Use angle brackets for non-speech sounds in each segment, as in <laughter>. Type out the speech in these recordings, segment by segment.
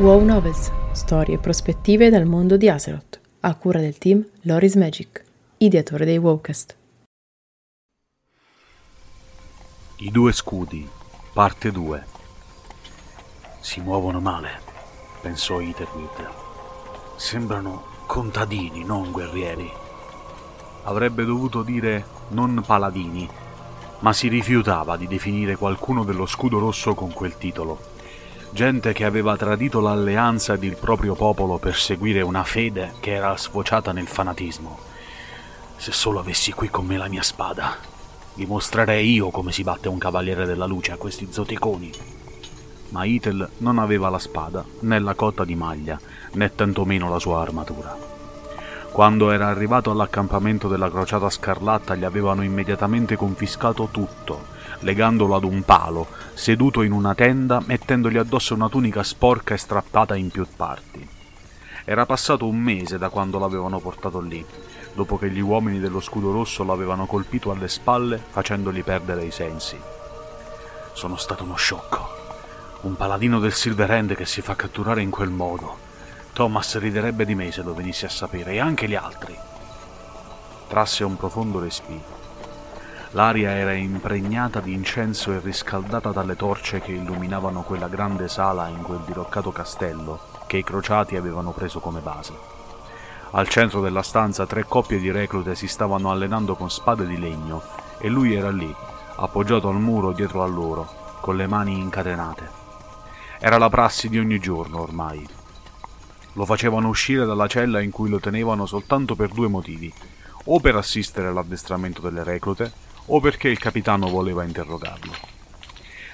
WoW Novels, storie e prospettive dal mondo di Azeroth, a cura del team Loris Magic, ideatore dei Wowcast. I due scudi, parte 2. Si muovono male, pensò Itherwood. Sembrano contadini, non guerrieri. Avrebbe dovuto dire non paladini, ma si rifiutava di definire qualcuno dello scudo rosso con quel titolo. Gente che aveva tradito l'alleanza ed il proprio popolo per seguire una fede che era sfociata nel fanatismo. Se solo avessi qui con me la mia spada, dimostrerei io come si batte un cavaliere della luce a questi zoticoni. Ma Itel non aveva la spada, né la cotta di maglia, né tantomeno la sua armatura. Quando era arrivato all'accampamento della Crociata Scarlatta gli avevano immediatamente confiscato tutto, legandolo ad un palo, seduto in una tenda, mettendogli addosso una tunica sporca e strappata in più parti. Era passato un mese da quando l'avevano portato lì, dopo che gli uomini dello scudo rosso l'avevano colpito alle spalle facendogli perdere i sensi. Sono stato uno sciocco. Un paladino del Silverhand che si fa catturare in quel modo Thomas riderebbe di me se lo venissi a sapere, e anche gli altri. Trasse un profondo respiro. L'aria era impregnata di incenso e riscaldata dalle torce che illuminavano quella grande sala in quel diroccato castello che i crociati avevano preso come base. Al centro della stanza tre coppie di reclute si stavano allenando con spade di legno e lui era lì, appoggiato al muro dietro a loro, con le mani incatenate. Era la prassi di ogni giorno ormai, lo facevano uscire dalla cella in cui lo tenevano soltanto per due motivi, o per assistere all'addestramento delle reclute, o perché il capitano voleva interrogarlo.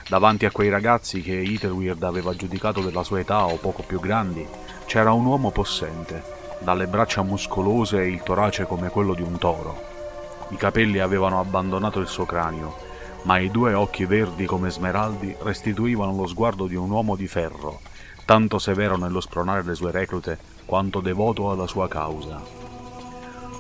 Davanti a quei ragazzi che Ethelweird aveva giudicato della sua età o poco più grandi, c'era un uomo possente, dalle braccia muscolose e il torace come quello di un toro. I capelli avevano abbandonato il suo cranio, ma i due occhi verdi come smeraldi restituivano lo sguardo di un uomo di ferro, tanto severo nello spronare le sue reclute quanto devoto alla sua causa.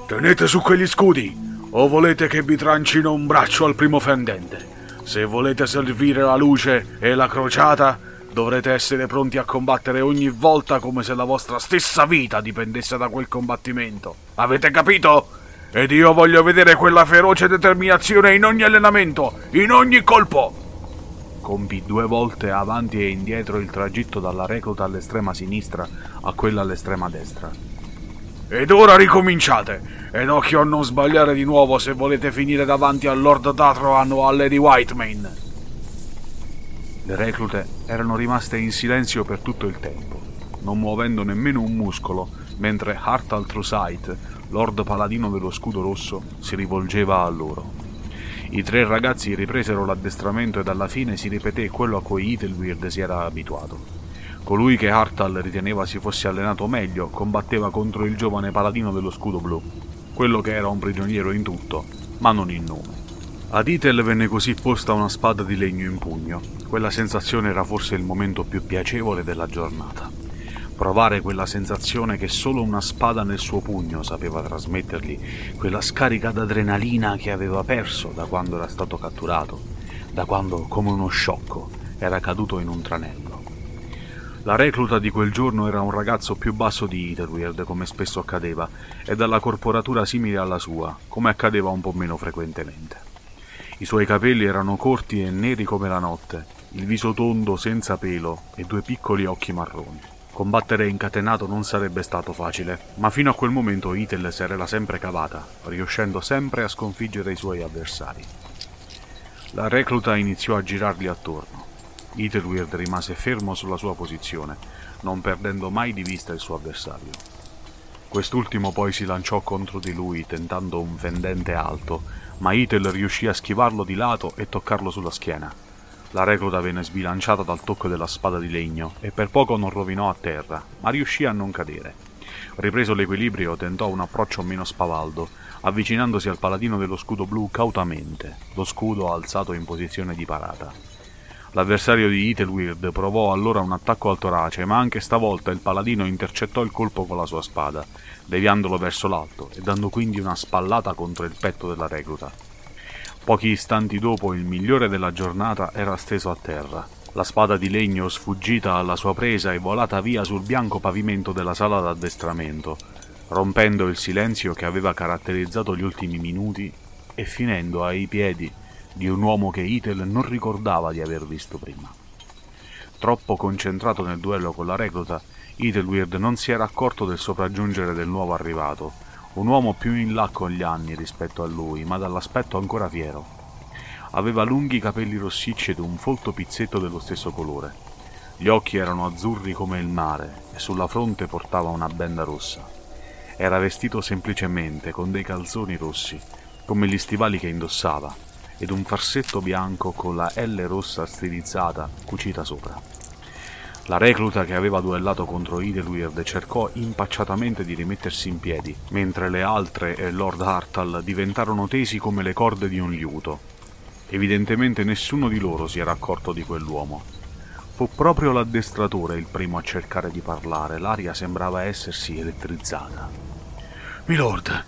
Tenete su quegli scudi, o volete che vi trancino un braccio al primo fendente. Se volete servire la luce e la crociata, dovrete essere pronti a combattere ogni volta come se la vostra stessa vita dipendesse da quel combattimento. Avete capito? Ed io voglio vedere quella feroce determinazione in ogni allenamento, in ogni colpo. Compì due volte avanti e indietro il tragitto dalla recluta all'estrema sinistra a quella all'estrema destra. Ed ora ricominciate, ed occhio a non sbagliare di nuovo se volete finire davanti al Lord Datrohan o a Lady Whitemane. Le reclute erano rimaste in silenzio per tutto il tempo, non muovendo nemmeno un muscolo, mentre Hartal Trusight, Lord Paladino dello Scudo Rosso, si rivolgeva a loro. I tre ragazzi ripresero l'addestramento ed alla fine si ripeté quello a cui Ethelweird si era abituato. Colui che Hartal riteneva si fosse allenato meglio combatteva contro il giovane paladino dello scudo blu, quello che era un prigioniero in tutto, ma non in nome. Ad Ethel venne così posta una spada di legno in pugno. Quella sensazione era forse il momento più piacevole della giornata provare quella sensazione che solo una spada nel suo pugno sapeva trasmettergli, quella scarica d'adrenalina che aveva perso da quando era stato catturato, da quando, come uno sciocco, era caduto in un tranello. La recluta di quel giorno era un ragazzo più basso di Etherweird, come spesso accadeva, e dalla corporatura simile alla sua, come accadeva un po' meno frequentemente. I suoi capelli erano corti e neri come la notte, il viso tondo senza pelo e due piccoli occhi marroni. Combattere incatenato non sarebbe stato facile, ma fino a quel momento Itel se l'era sempre cavata, riuscendo sempre a sconfiggere i suoi avversari. La recluta iniziò a girargli attorno. Itelweird rimase fermo sulla sua posizione, non perdendo mai di vista il suo avversario. Quest'ultimo poi si lanciò contro di lui tentando un fendente alto, ma Itel riuscì a schivarlo di lato e toccarlo sulla schiena. La recluta venne sbilanciata dal tocco della spada di legno e per poco non rovinò a terra, ma riuscì a non cadere. Ripreso l'equilibrio, tentò un approccio meno spavaldo, avvicinandosi al paladino dello scudo blu cautamente, lo scudo alzato in posizione di parata. L'avversario di Ethelweird provò allora un attacco al torace, ma anche stavolta il paladino intercettò il colpo con la sua spada, deviandolo verso l'alto e dando quindi una spallata contro il petto della recluta. Pochi istanti dopo il migliore della giornata era steso a terra, La spada di legno sfuggita alla sua presa è volata via sul bianco pavimento della sala d'addestramento, rompendo il silenzio che aveva caratterizzato gli ultimi minuti e finendo ai piedi di un uomo che Itel non ricordava di aver visto prima. Troppo concentrato nel duello con la recluta, Idelweird non si era accorto del sopraggiungere del nuovo arrivato, un uomo più in là con gli anni rispetto a lui, ma dall'aspetto ancora fiero. Aveva lunghi capelli rossicci ed un folto pizzetto dello stesso colore. Gli occhi erano azzurri come il mare e sulla fronte portava una benda rossa. Era vestito semplicemente con dei calzoni rossi, come gli stivali che indossava, ed un farsetto bianco con la L rossa stilizzata cucita sopra. La recluta che aveva duellato contro Idelweird cercò impacciatamente di rimettersi in piedi, mentre le altre e Lord Hartal diventarono tesi come le corde di un liuto. Evidentemente nessuno di loro si era accorto di quell'uomo. Fu proprio l'addestratore il primo a cercare di parlare, l'aria sembrava essersi elettrizzata. Milord,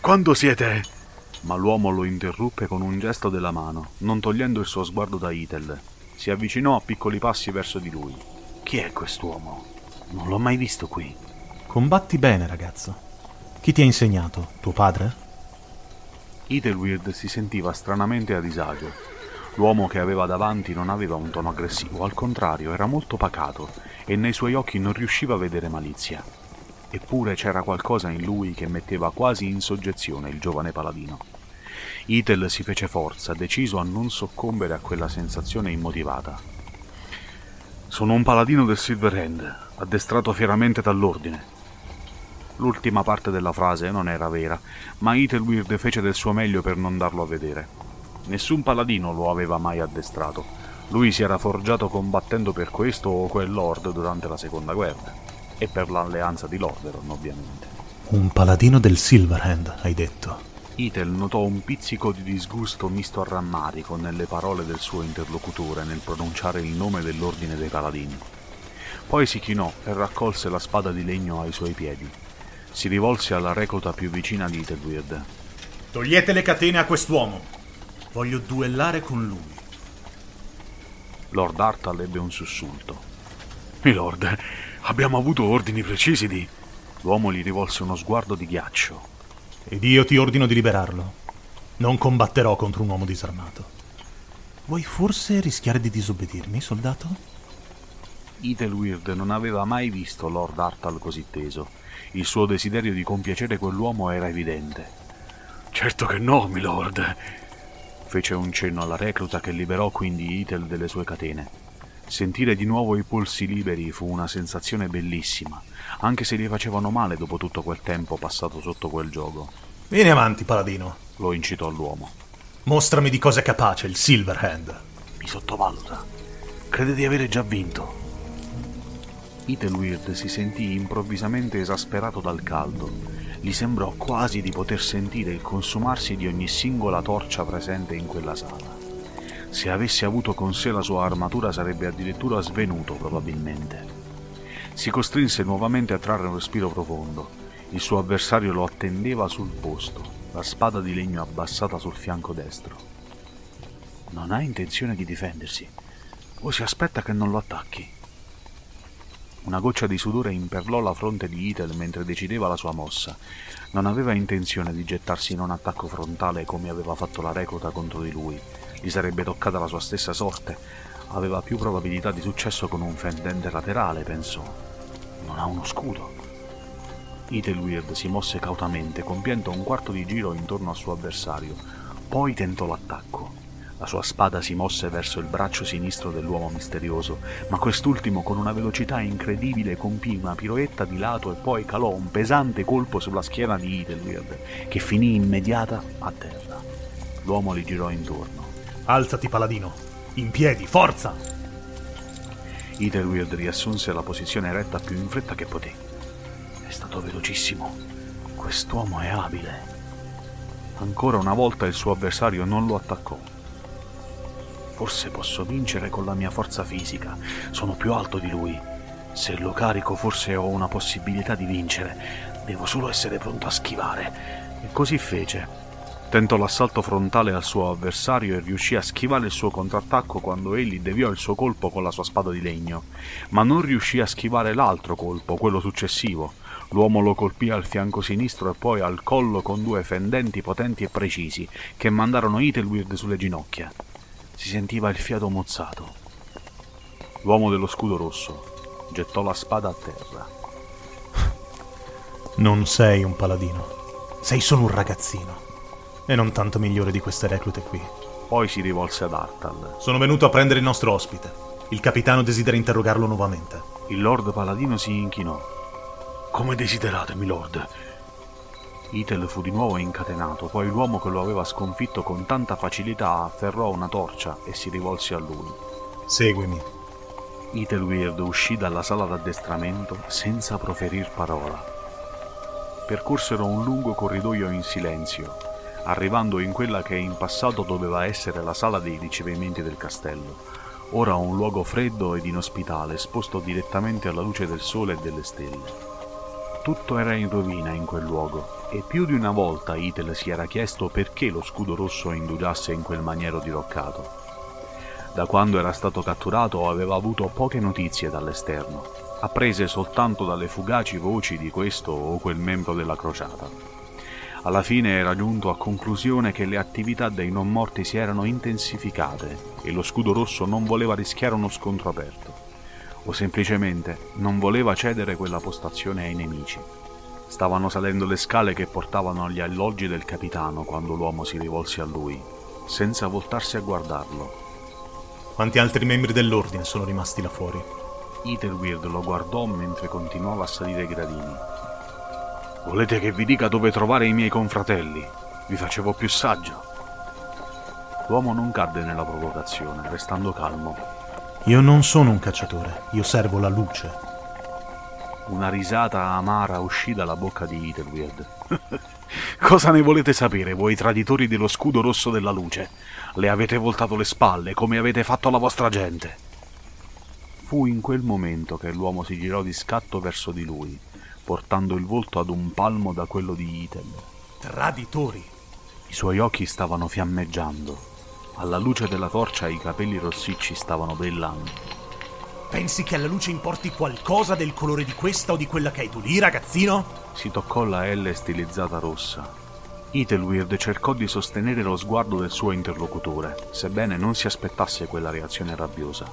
quando siete... Ma l'uomo lo interruppe con un gesto della mano, non togliendo il suo sguardo da Itel. Si avvicinò a piccoli passi verso di lui. Chi è quest'uomo? Non l'ho mai visto qui. Combatti bene, ragazzo. Chi ti ha insegnato? Tuo padre? Idelweird si sentiva stranamente a disagio. L'uomo che aveva davanti non aveva un tono aggressivo, al contrario, era molto pacato e nei suoi occhi non riusciva a vedere malizia. Eppure c'era qualcosa in lui che metteva quasi in soggezione il giovane paladino. Itel si fece forza, deciso a non soccombere a quella sensazione immotivata. Sono un paladino del Silverhand, addestrato fieramente dall'ordine. L'ultima parte della frase non era vera, ma Ethelweird fece del suo meglio per non darlo a vedere. Nessun paladino lo aveva mai addestrato. Lui si era forgiato combattendo per questo o quel lord durante la seconda guerra. E per l'alleanza di Lordaeron, ovviamente. Un paladino del Silverhand, hai detto. Itel notò un pizzico di disgusto misto a rammarico nelle parole del suo interlocutore nel pronunciare il nome dell'ordine dei paladini. Poi si chinò e raccolse la spada di legno ai suoi piedi. Si rivolse alla recluta più vicina di Itelweird. Togliete le catene a quest'uomo. Voglio duellare con lui. Lord Artal ebbe un sussulto. Milord, abbiamo avuto ordini precisi di... L'uomo gli rivolse uno sguardo di ghiaccio ed io ti ordino di liberarlo. Non combatterò contro un uomo disarmato. Vuoi forse rischiare di disobbedirmi, soldato? Ethelweird non aveva mai visto Lord Artal così teso. Il suo desiderio di compiacere quell'uomo era evidente. Certo che no, milord. Fece un cenno alla recluta che liberò quindi Ethel delle sue catene. Sentire di nuovo i polsi liberi fu una sensazione bellissima, anche se gli facevano male dopo tutto quel tempo passato sotto quel gioco. Vieni avanti, paladino, lo incitò l'uomo. Mostrami di cosa è capace il Silverhand. Mi sottovaluta. Crede di avere già vinto. Ethelweird si sentì improvvisamente esasperato dal caldo. Gli sembrò quasi di poter sentire il consumarsi di ogni singola torcia presente in quella sala. Se avesse avuto con sé la sua armatura sarebbe addirittura svenuto probabilmente. Si costrinse nuovamente a trarre un respiro profondo. Il suo avversario lo attendeva sul posto, la spada di legno abbassata sul fianco destro. Non ha intenzione di difendersi. O si aspetta che non lo attacchi. Una goccia di sudore imperlò la fronte di Itel mentre decideva la sua mossa. Non aveva intenzione di gettarsi in un attacco frontale come aveva fatto la recluta contro di lui gli sarebbe toccata la sua stessa sorte. Aveva più probabilità di successo con un fendente laterale, pensò. Non ha uno scudo. Ethelweird si mosse cautamente, compiendo un quarto di giro intorno al suo avversario. Poi tentò l'attacco. La sua spada si mosse verso il braccio sinistro dell'uomo misterioso, ma quest'ultimo con una velocità incredibile compì una piroetta di lato e poi calò un pesante colpo sulla schiena di Ethelweird, che finì immediata a terra. L'uomo li girò intorno. Alzati, paladino. In piedi, forza! Ethelweird riassunse la posizione eretta più in fretta che poté. È stato velocissimo. Quest'uomo è abile. Ancora una volta il suo avversario non lo attaccò. Forse posso vincere con la mia forza fisica. Sono più alto di lui. Se lo carico forse ho una possibilità di vincere. Devo solo essere pronto a schivare. E così fece Tentò l'assalto frontale al suo avversario e riuscì a schivare il suo contrattacco quando egli deviò il suo colpo con la sua spada di legno, ma non riuscì a schivare l'altro colpo, quello successivo. L'uomo lo colpì al fianco sinistro e poi al collo con due fendenti potenti e precisi che mandarono Ethelweird sulle ginocchia. Si sentiva il fiato mozzato. L'uomo dello scudo rosso gettò la spada a terra. Non sei un paladino, sei solo un ragazzino. E non tanto migliore di queste reclute qui. Poi si rivolse ad Artal. Sono venuto a prendere il nostro ospite. Il capitano desidera interrogarlo nuovamente. Il lord paladino si inchinò. Come desiderate, milord. Itel fu di nuovo incatenato, poi l'uomo che lo aveva sconfitto con tanta facilità afferrò una torcia e si rivolse a lui. Seguimi. Ethelweird uscì dalla sala d'addestramento senza proferir parola. Percorsero un lungo corridoio in silenzio, arrivando in quella che in passato doveva essere la sala dei ricevimenti del castello, ora un luogo freddo ed inospitale, esposto direttamente alla luce del sole e delle stelle. Tutto era in rovina in quel luogo, e più di una volta Itel si era chiesto perché lo scudo rosso indugiasse in quel maniero diroccato. Da quando era stato catturato aveva avuto poche notizie dall'esterno, apprese soltanto dalle fugaci voci di questo o quel membro della crociata. Alla fine era giunto a conclusione che le attività dei non morti si erano intensificate e lo scudo rosso non voleva rischiare uno scontro aperto, o semplicemente non voleva cedere quella postazione ai nemici. Stavano salendo le scale che portavano agli alloggi del capitano quando l'uomo si rivolse a lui, senza voltarsi a guardarlo. Quanti altri membri dell'ordine sono rimasti là fuori? Ethelweird lo guardò mentre continuava a salire i gradini. Volete che vi dica dove trovare i miei confratelli? Vi facevo più saggio. L'uomo non cadde nella provocazione, restando calmo. Io non sono un cacciatore, io servo la luce. Una risata amara uscì dalla bocca di Ethelweird. <laughs> Cosa ne volete sapere, voi traditori dello scudo rosso della luce? Le avete voltato le spalle, come avete fatto alla vostra gente. Fu in quel momento che l'uomo si girò di scatto verso di lui portando il volto ad un palmo da quello di Itel. Traditori! I suoi occhi stavano fiammeggiando. Alla luce della torcia i capelli rossicci stavano brillando. Pensi che alla luce importi qualcosa del colore di questa o di quella che hai tu lì, ragazzino? Si toccò la L stilizzata rossa. Ethelweird cercò di sostenere lo sguardo del suo interlocutore, sebbene non si aspettasse quella reazione rabbiosa.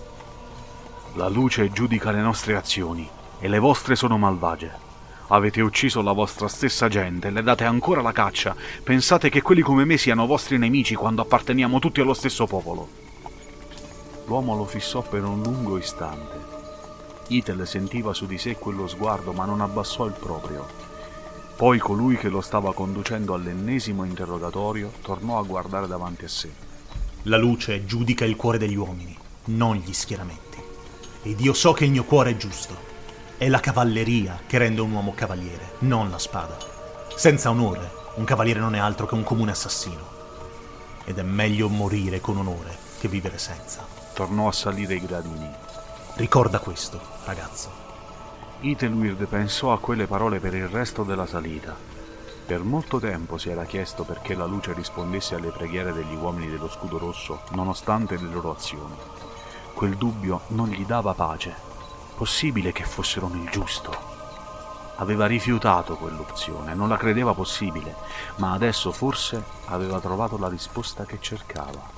La luce giudica le nostre azioni e le vostre sono malvagie. Avete ucciso la vostra stessa gente, le date ancora la caccia. Pensate che quelli come me siano vostri nemici quando apparteniamo tutti allo stesso popolo. L'uomo lo fissò per un lungo istante. Itel sentiva su di sé quello sguardo, ma non abbassò il proprio. Poi colui che lo stava conducendo all'ennesimo interrogatorio tornò a guardare davanti a sé. La luce giudica il cuore degli uomini, non gli schieramenti. Ed io so che il mio cuore è giusto. È la cavalleria che rende un uomo cavaliere, non la spada. Senza onore, un cavaliere non è altro che un comune assassino. Ed è meglio morire con onore che vivere senza. Tornò a salire i gradini. Ricorda questo, ragazzo. Ethelweird pensò a quelle parole per il resto della salita. Per molto tempo si era chiesto perché la luce rispondesse alle preghiere degli uomini dello scudo rosso, nonostante le loro azioni. Quel dubbio non gli dava pace Possibile che fossero nel giusto. Aveva rifiutato quell'opzione, non la credeva possibile, ma adesso forse aveva trovato la risposta che cercava.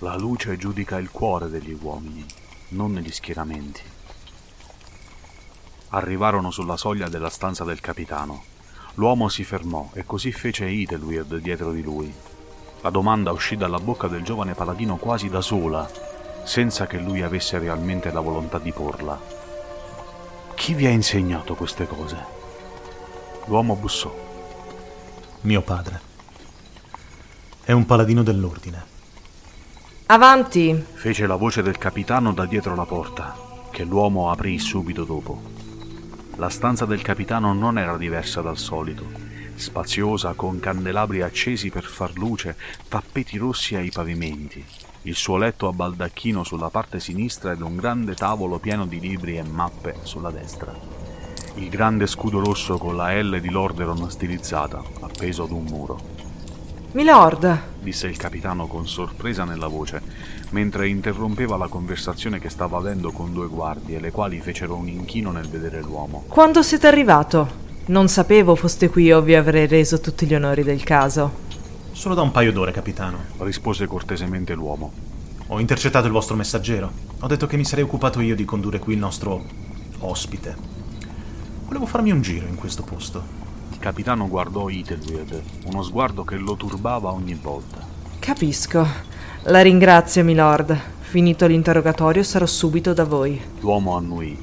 La luce giudica il cuore degli uomini, non gli schieramenti. Arrivarono sulla soglia della stanza del capitano. L'uomo si fermò e così fece Ethelweird dietro di lui. La domanda uscì dalla bocca del giovane paladino quasi da sola senza che lui avesse realmente la volontà di porla. Chi vi ha insegnato queste cose? L'uomo bussò. Mio padre. È un paladino dell'ordine. Avanti! fece la voce del capitano da dietro la porta, che l'uomo aprì subito dopo. La stanza del capitano non era diversa dal solito, spaziosa con candelabri accesi per far luce, tappeti rossi ai pavimenti, il suo letto a baldacchino sulla parte sinistra ed un grande tavolo pieno di libri e mappe sulla destra. Il grande scudo rosso con la L di Lorderon stilizzata, appeso ad un muro. Milord, disse il capitano con sorpresa nella voce, mentre interrompeva la conversazione che stava avendo con due guardie, le quali fecero un inchino nel vedere l'uomo. quando siete arrivato? Non sapevo foste qui o vi avrei reso tutti gli onori del caso. Solo da un paio d'ore, capitano. rispose cortesemente l'uomo. Ho intercettato il vostro messaggero. Ho detto che mi sarei occupato io di condurre qui il nostro ospite. Volevo farmi un giro in questo posto. Il capitano guardò Ethelweird, uno sguardo che lo turbava ogni volta. Capisco. La ringrazio, milord. Finito l'interrogatorio sarò subito da voi. L'uomo annuì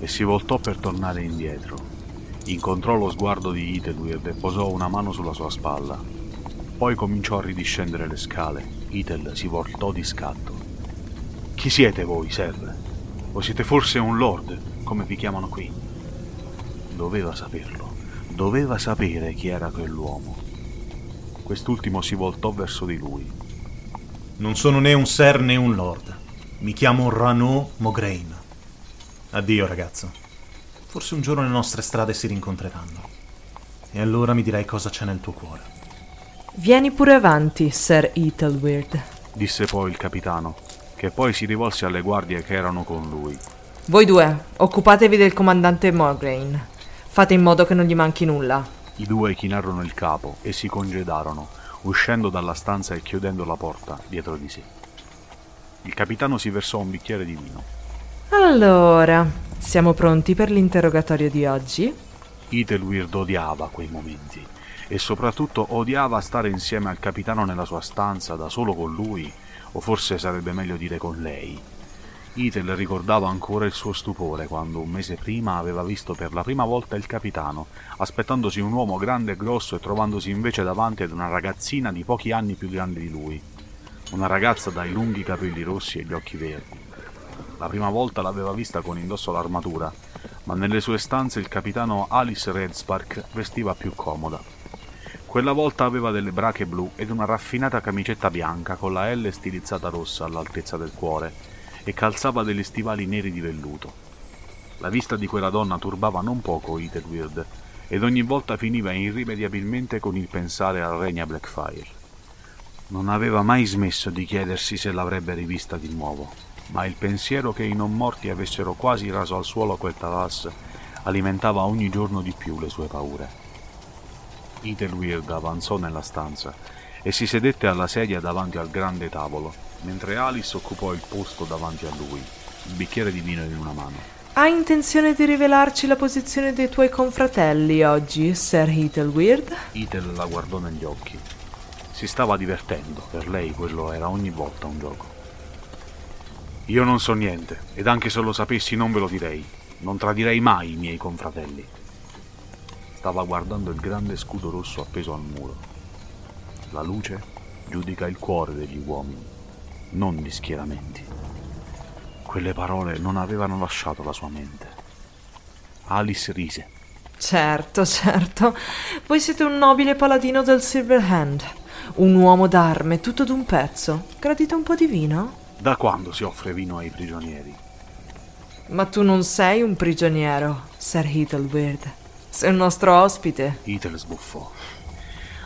e si voltò per tornare indietro. Incontrò lo sguardo di Ethelweird e posò una mano sulla sua spalla. Poi cominciò a ridiscendere le scale. Ethel si voltò di scatto. Chi siete voi, sir? O siete forse un lord, come vi chiamano qui? Doveva saperlo. Doveva sapere chi era quell'uomo. Quest'ultimo si voltò verso di lui. Non sono né un ser né un lord. Mi chiamo Rano Mograine. Addio, ragazzo. Forse un giorno le nostre strade si rincontreranno. E allora mi dirai cosa c'è nel tuo cuore. Vieni pure avanti, Sir Ethelweird. disse poi il capitano, che poi si rivolse alle guardie che erano con lui. Voi due, occupatevi del comandante Morgraine. Fate in modo che non gli manchi nulla. I due chinarono il capo e si congedarono, uscendo dalla stanza e chiudendo la porta dietro di sé. Il capitano si versò un bicchiere di vino. Allora, siamo pronti per l'interrogatorio di oggi? Ethelweird odiava quei momenti e soprattutto odiava stare insieme al capitano nella sua stanza da solo con lui, o forse sarebbe meglio dire con lei. Ethel ricordava ancora il suo stupore quando un mese prima aveva visto per la prima volta il capitano, aspettandosi un uomo grande e grosso e trovandosi invece davanti ad una ragazzina di pochi anni più grande di lui. Una ragazza dai lunghi capelli rossi e gli occhi verdi. La prima volta l'aveva vista con indosso l'armatura, ma nelle sue stanze il capitano Alice Redspark vestiva più comoda. Quella volta aveva delle brache blu ed una raffinata camicetta bianca con la L stilizzata rossa all'altezza del cuore e calzava degli stivali neri di velluto. La vista di quella donna turbava non poco Ethelweird ed ogni volta finiva irrimediabilmente con il pensare al Regna Blackfire. Non aveva mai smesso di chiedersi se l'avrebbe rivista di nuovo, ma il pensiero che i non morti avessero quasi raso al suolo quel Talas alimentava ogni giorno di più le sue paure. Ethelweird avanzò nella stanza e si sedette alla sedia davanti al grande tavolo, mentre Alice occupò il posto davanti a lui, il bicchiere di vino in una mano. Hai intenzione di rivelarci la posizione dei tuoi confratelli oggi, Sir Ethelweird? Ethel la guardò negli occhi. Si stava divertendo, per lei quello era ogni volta un gioco. Io non so niente, ed anche se lo sapessi non ve lo direi. Non tradirei mai i miei confratelli. Stava guardando il grande scudo rosso appeso al muro. La luce giudica il cuore degli uomini, non gli schieramenti. Quelle parole non avevano lasciato la sua mente. Alice rise. Certo, certo. Voi siete un nobile paladino del Silverhand. Un uomo d'arme, tutto d'un pezzo. Gradite un po' di vino? Da quando si offre vino ai prigionieri? Ma tu non sei un prigioniero, Sir Ethelweird. Sei un nostro ospite. Ethel sbuffò.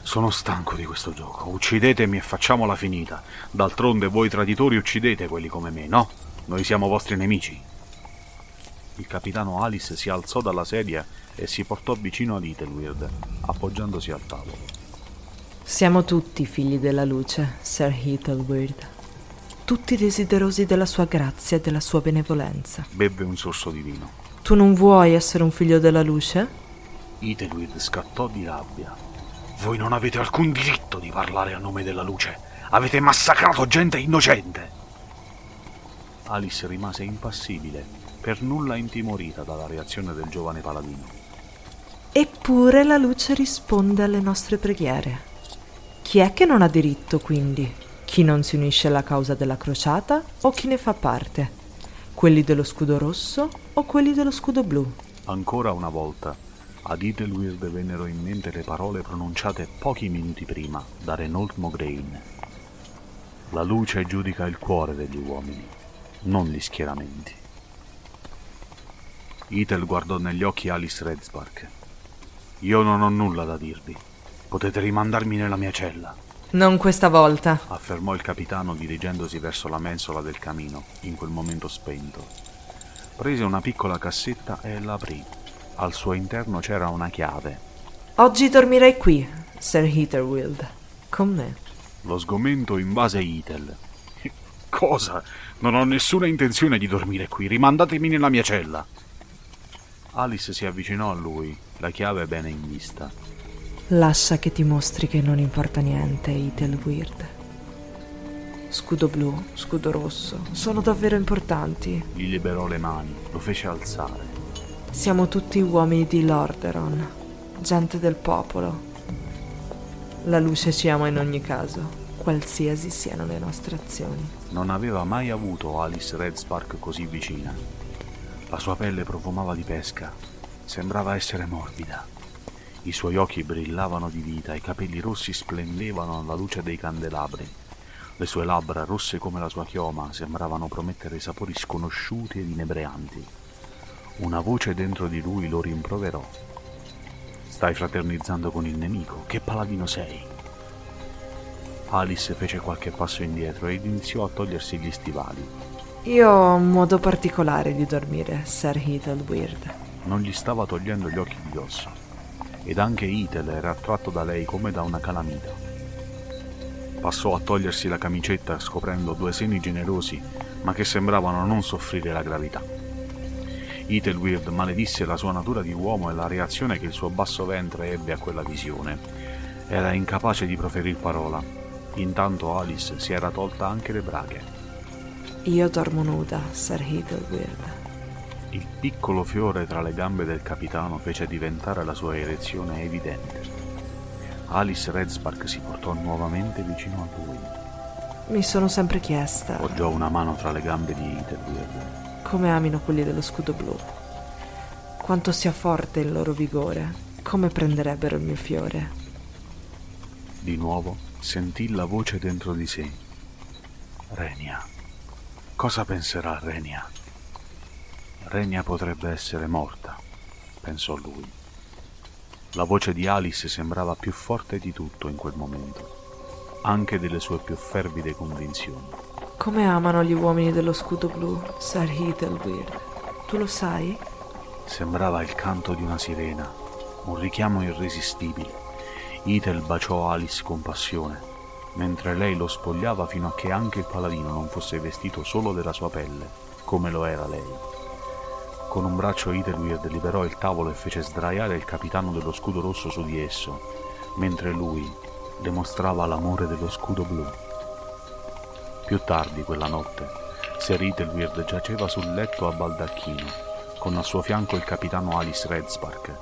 Sono stanco di questo gioco. Uccidetemi e facciamola finita. D'altronde voi traditori uccidete quelli come me, no? Noi siamo vostri nemici. Il capitano Alice si alzò dalla sedia e si portò vicino ad Ethelweird, appoggiandosi al tavolo. Siamo tutti figli della luce, Sir Ethelweird. Tutti desiderosi della sua grazia e della sua benevolenza. Bevve un sorso di vino. Tu non vuoi essere un figlio della luce? Ethelweird scattò di rabbia. Voi non avete alcun diritto di parlare a nome della luce. Avete massacrato gente innocente. Alice rimase impassibile, per nulla intimorita dalla reazione del giovane paladino. Eppure la luce risponde alle nostre preghiere. Chi è che non ha diritto, quindi? Chi non si unisce alla causa della crociata o chi ne fa parte? Quelli dello scudo rosso o quelli dello scudo blu? Ancora una volta, ad Ethelweird vennero in mente le parole pronunciate pochi minuti prima da Renault Mograine. La luce giudica il cuore degli uomini, non gli schieramenti. Ethel guardò negli occhi Alice Redspark. Io non ho nulla da dirvi. Potete rimandarmi nella mia cella. Non questa volta, affermò il capitano dirigendosi verso la mensola del camino, in quel momento spento. Prese una piccola cassetta e l'aprì. Al suo interno c'era una chiave. Oggi dormirai qui, Sir Heatherwild, con me. Lo sgomento invase Ethel. Cosa? Non ho nessuna intenzione di dormire qui. Rimandatemi nella mia cella. Alice si avvicinò a lui, la chiave bene in vista. Lascia che ti mostri che non importa niente, Weird. Scudo blu, scudo rosso, sono davvero importanti. Gli liberò le mani, lo fece alzare. Siamo tutti uomini di Lorderon, gente del popolo. La luce ci ama in ogni caso, qualsiasi siano le nostre azioni. Non aveva mai avuto Alice Redspark così vicina. La sua pelle profumava di pesca, sembrava essere morbida. I suoi occhi brillavano di vita, i capelli rossi splendevano alla luce dei candelabri. Le sue labbra, rosse come la sua chioma, sembravano promettere sapori sconosciuti ed inebrianti. Una voce dentro di lui lo rimproverò. Stai fraternizzando con il nemico? Che paladino sei? Alice fece qualche passo indietro ed iniziò a togliersi gli stivali. Io ho un modo particolare di dormire, Sir Weird. Non gli stava togliendo gli occhi di dosso, ed anche Ethel era attratto da lei come da una calamita. Passò a togliersi la camicetta scoprendo due seni generosi, ma che sembravano non soffrire la gravità. Weird maledisse la sua natura di uomo e la reazione che il suo basso ventre ebbe a quella visione. Era incapace di proferir parola. Intanto Alice si era tolta anche le brache. Io dormo nuda, Sir Heatherwild. Il piccolo fiore tra le gambe del capitano fece diventare la sua erezione evidente. Alice Redspark si portò nuovamente vicino a lui. Mi sono sempre chiesta. Poggiò una mano tra le gambe di Heatherwild. Come amino quelli dello scudo blu. Quanto sia forte il loro vigore. Come prenderebbero il mio fiore. Di nuovo sentì la voce dentro di sé. Renia. Cosa penserà Renia? Renia potrebbe essere morta, pensò lui. La voce di Alice sembrava più forte di tutto in quel momento, anche delle sue più fervide convinzioni. Come amano gli uomini dello scudo blu, Sir Heathelweir. Tu lo sai? Sembrava il canto di una sirena, un richiamo irresistibile. Ethel baciò Alice con passione mentre lei lo spogliava fino a che anche il paladino non fosse vestito solo della sua pelle, come lo era lei. Con un braccio Ethelweird liberò il tavolo e fece sdraiare il capitano dello scudo rosso su di esso, mentre lui le l'amore dello scudo blu. Più tardi quella notte, Sir Ethelweird giaceva sul letto a baldacchino, con al suo fianco il capitano Alice Redspark,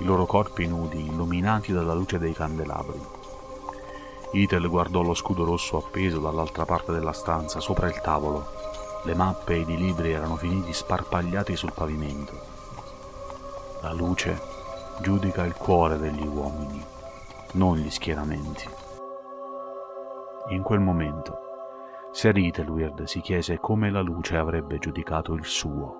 i loro corpi nudi illuminati dalla luce dei candelabri. Ethel guardò lo scudo rosso appeso dall'altra parte della stanza, sopra il tavolo. Le mappe ed i libri erano finiti sparpagliati sul pavimento. La luce giudica il cuore degli uomini, non gli schieramenti. In quel momento, Sir Ethelweird si chiese come la luce avrebbe giudicato il suo.